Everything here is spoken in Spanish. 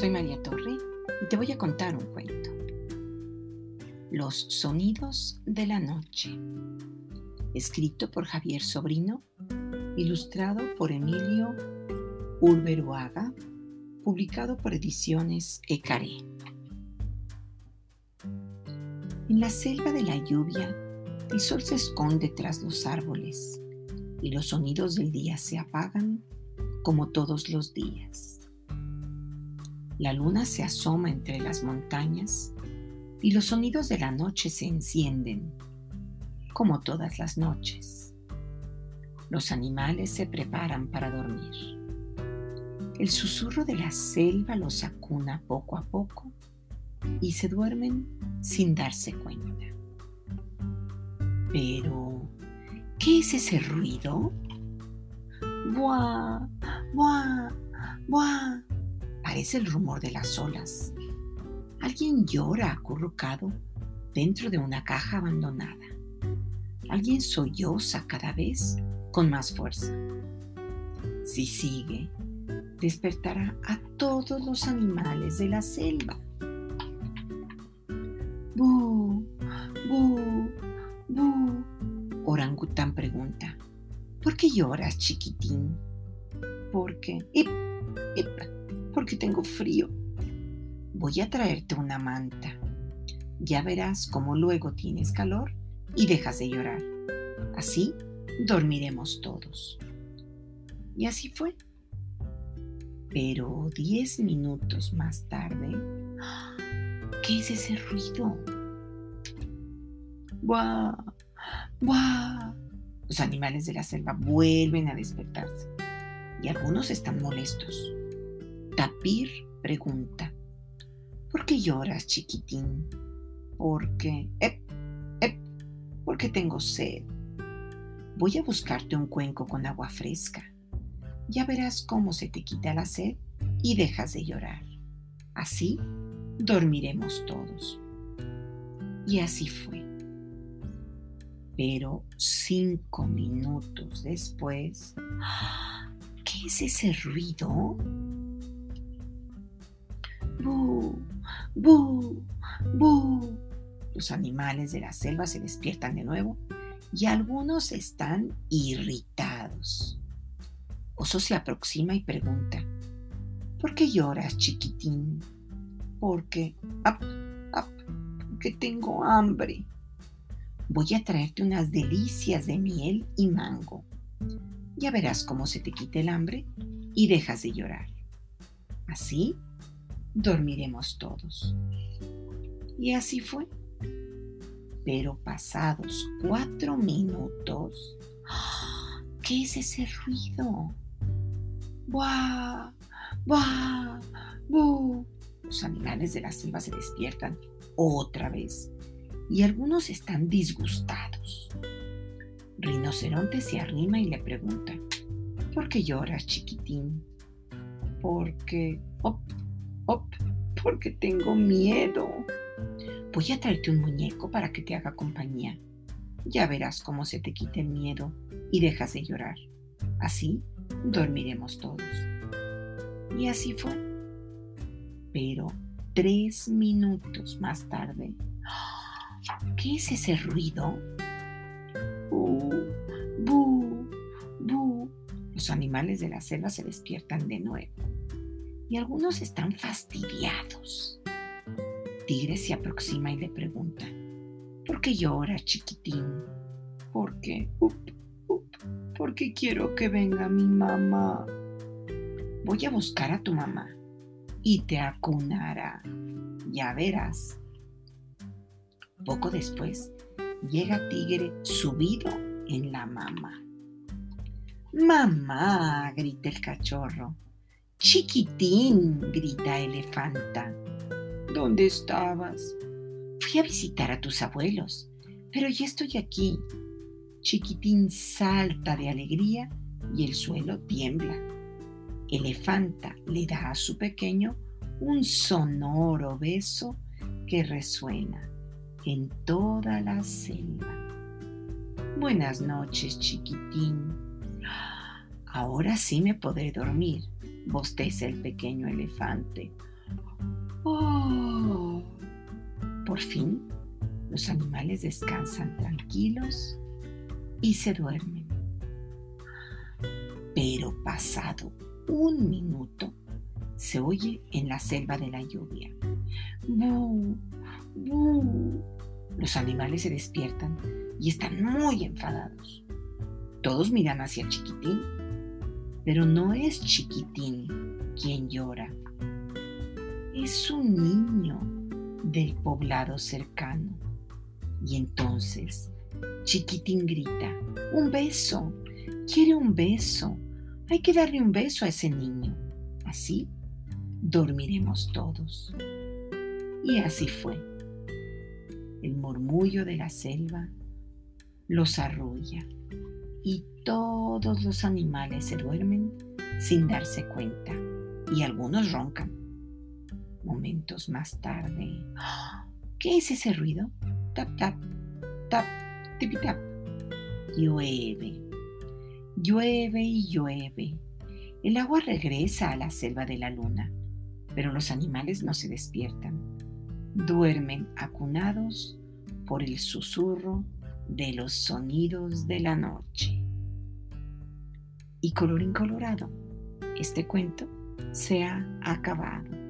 Soy María Torre y te voy a contar un cuento. Los sonidos de la noche. Escrito por Javier Sobrino, ilustrado por Emilio Urberuaga, publicado por Ediciones Ecaré. En la selva de la lluvia, el sol se esconde tras los árboles y los sonidos del día se apagan como todos los días. La luna se asoma entre las montañas y los sonidos de la noche se encienden, como todas las noches. Los animales se preparan para dormir. El susurro de la selva los acuna poco a poco y se duermen sin darse cuenta. Pero, ¿qué es ese ruido? ¡Buah! ¡Buah! ¡Buah! Parece el rumor de las olas. Alguien llora acurrucado dentro de una caja abandonada. Alguien solloza cada vez con más fuerza. Si sigue, despertará a todos los animales de la selva. ¡Bu! ¡Bu! ¡Bu! Orangután pregunta. ¿Por qué lloras, chiquitín? Porque... ¡Ip! ¡Ip! Porque tengo frío. Voy a traerte una manta. Ya verás cómo luego tienes calor y dejas de llorar. Así dormiremos todos. Y así fue. Pero diez minutos más tarde, ¿qué es ese ruido? ¡Buah! ¡Buah! Los animales de la selva vuelven a despertarse y algunos están molestos. Tapir pregunta, ¿por qué lloras, chiquitín? Porque, ep, ep, porque tengo sed. Voy a buscarte un cuenco con agua fresca. Ya verás cómo se te quita la sed y dejas de llorar. Así dormiremos todos. Y así fue. Pero cinco minutos después, ¿qué es ese ruido? ¡Bu! ¡Bu! Los animales de la selva se despiertan de nuevo y algunos están irritados. Oso se aproxima y pregunta, ¿por qué lloras, chiquitín? Porque, ap, ap, porque tengo hambre. Voy a traerte unas delicias de miel y mango. Ya verás cómo se te quita el hambre y dejas de llorar. Así dormiremos todos. Y así fue. Pero pasados cuatro minutos, ¿qué es ese ruido? ¡Buah! ¡Buah! ¡Bu! Los animales de la selva se despiertan otra vez y algunos están disgustados. Rinoceronte se arrima y le pregunta, ¿por qué lloras, chiquitín? Porque, porque tengo miedo. Voy a traerte un muñeco para que te haga compañía. Ya verás cómo se te quita el miedo y dejas de llorar. Así dormiremos todos. Y así fue. Pero tres minutos más tarde, ¿qué es ese ruido? ¡Bu! ¡Bu! ¡Bu! Los animales de la selva se despiertan de nuevo y algunos están fastidiados. Tigre se aproxima y le pregunta, ¿por qué llora, chiquitín? Porque, up, up, porque quiero que venga mi mamá. Voy a buscar a tu mamá y te acunará. Ya verás. Poco después llega Tigre subido en la mamá. Mamá, grita el cachorro. Chiquitín, grita Elefanta. ¿Dónde estabas? Fui a visitar a tus abuelos, pero ya estoy aquí. Chiquitín salta de alegría y el suelo tiembla. Elefanta le da a su pequeño un sonoro beso que resuena en toda la selva. Buenas noches, chiquitín. Ahora sí me podré dormir bosteza el pequeño elefante. Oh. Por fin, los animales descansan tranquilos y se duermen. Pero pasado un minuto, se oye en la selva de la lluvia. ¡Bu! ¡Bu! Los animales se despiertan y están muy enfadados. Todos miran hacia Chiquitín, pero no es Chiquitín quien llora. Es un niño del poblado cercano. Y entonces Chiquitín grita, un beso, quiere un beso, hay que darle un beso a ese niño. Así dormiremos todos. Y así fue. El murmullo de la selva los arrulla y todos los animales se duermen sin darse cuenta y algunos roncan. Momentos más tarde, ¿qué es ese ruido? Tap, tap, tap, tipi, tap. Llueve, llueve y llueve. El agua regresa a la selva de la luna, pero los animales no se despiertan. Duermen acunados por el susurro de los sonidos de la noche. Y colorín colorado, este cuento se ha acabado.